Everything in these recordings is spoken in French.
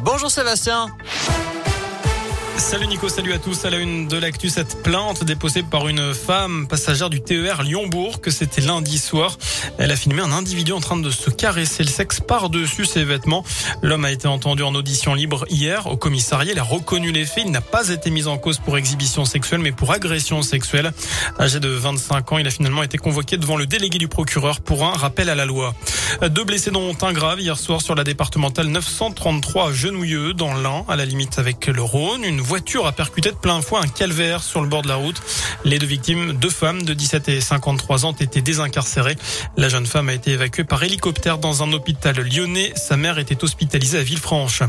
Bonjour Sébastien. Salut Nico, salut à tous. À la une de l'actu, cette plainte déposée par une femme passagère du TER Lyon-Bourg, que c'était lundi soir. Elle a filmé un individu en train de se caresser le sexe par-dessus ses vêtements. L'homme a été entendu en audition libre hier au commissariat. Il a reconnu les faits. Il n'a pas été mis en cause pour exhibition sexuelle, mais pour agression sexuelle. Âgé de 25 ans, il a finalement été convoqué devant le délégué du procureur pour un rappel à la loi. Deux blessés dont un grave hier soir sur la départementale 933 à Genouilleux, dans l'Ain, à la limite avec le Rhône. Voiture a percuté de plein fouet un calvaire sur le bord de la route. Les deux victimes, deux femmes de 17 et 53 ans, ont été désincarcérées. La jeune femme a été évacuée par hélicoptère dans un hôpital lyonnais. Sa mère était hospitalisée à Villefranche.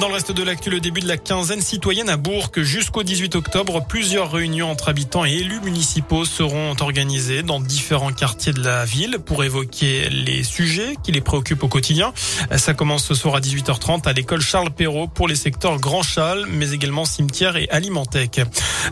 Dans le reste de l'actu, le début de la quinzaine citoyenne à Bourg jusqu'au 18 octobre, plusieurs réunions entre habitants et élus municipaux seront organisées dans différents quartiers de la ville pour évoquer les sujets qui les préoccupent au quotidien. Ça commence ce soir à 18h30 à l'école Charles Perrault pour les secteurs Grand Châle, mais également cimetière et alimentec.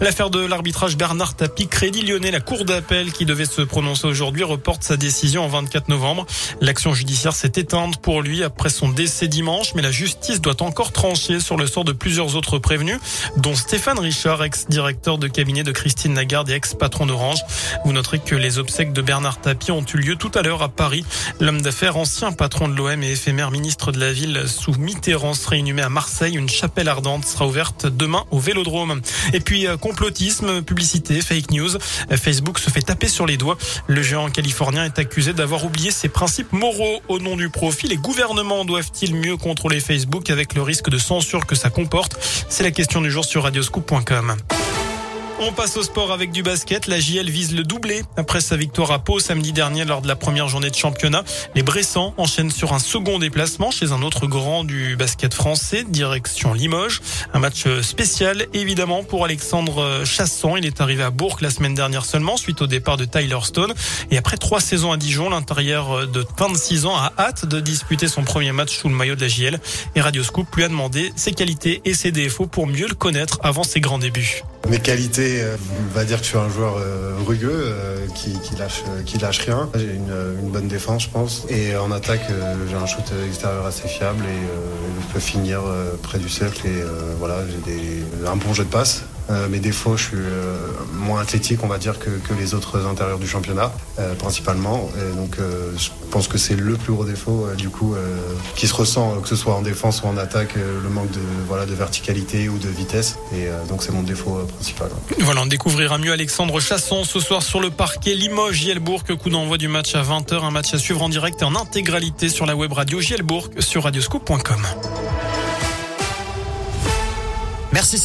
L'affaire de l'arbitrage Bernard Tapie, Crédit Lyonnais, la cour d'appel qui devait se prononcer aujourd'hui reporte sa décision en 24 novembre. L'action judiciaire s'est éteinte pour lui après son décès dimanche, mais la justice doit encore tranché sur le sort de plusieurs autres prévenus, dont Stéphane Richard, ex-directeur de cabinet de Christine Lagarde et ex-patron d'Orange. Vous noterez que les obsèques de Bernard Tapie ont eu lieu tout à l'heure à Paris. L'homme d'affaires, ancien patron de l'OM et éphémère ministre de la ville sous Mitterrand serait inhumé à Marseille. Une chapelle ardente sera ouverte demain au Vélodrome. Et puis euh, complotisme, publicité, fake news. Facebook se fait taper sur les doigts. Le géant californien est accusé d'avoir oublié ses principes moraux au nom du profit. Les gouvernements doivent-ils mieux contrôler Facebook avec le risque de censure que ça comporte C'est la question du jour sur radioscoop.com. On passe au sport avec du basket. La JL vise le doublé après sa victoire à Pau samedi dernier lors de la première journée de championnat. Les Bressans enchaînent sur un second déplacement chez un autre grand du basket français, direction Limoges. Un match spécial évidemment pour Alexandre Chasson. Il est arrivé à Bourg la semaine dernière seulement suite au départ de Tyler Stone. Et après trois saisons à Dijon, l'intérieur de 26 ans a hâte de disputer son premier match sous le maillot de la JL. Et Radio Scoop lui a demandé ses qualités et ses défauts pour mieux le connaître avant ses grands débuts. Mes qualités, euh, on va dire que je suis un joueur euh, rugueux euh, qui, lâche, qui lâche rien. J'ai une, une, bonne défense, je pense. Et en attaque, j'ai un shoot extérieur assez fiable et je peux finir près du cercle. Et voilà, j'ai un bon jeu de passe. Euh, mes défauts, je suis euh, moins athlétique, on va dire, que, que, les autres intérieurs du championnat, euh, principalement. Et donc, je pense que c'est le plus gros défaut, du coup, qui se ressent, que ce soit en défense ou en attaque, le manque de, voilà, de verticalité ou de vitesse. Et donc, c'est mon défaut principal. Voilà, on découvrira mieux Alexandre Chasson ce soir sur le parquet Limoges, Gielbourg, coup d'envoi du match à 20h, un match à suivre en direct et en intégralité sur la web radio Gielbourg sur radioscoop.com. Merci.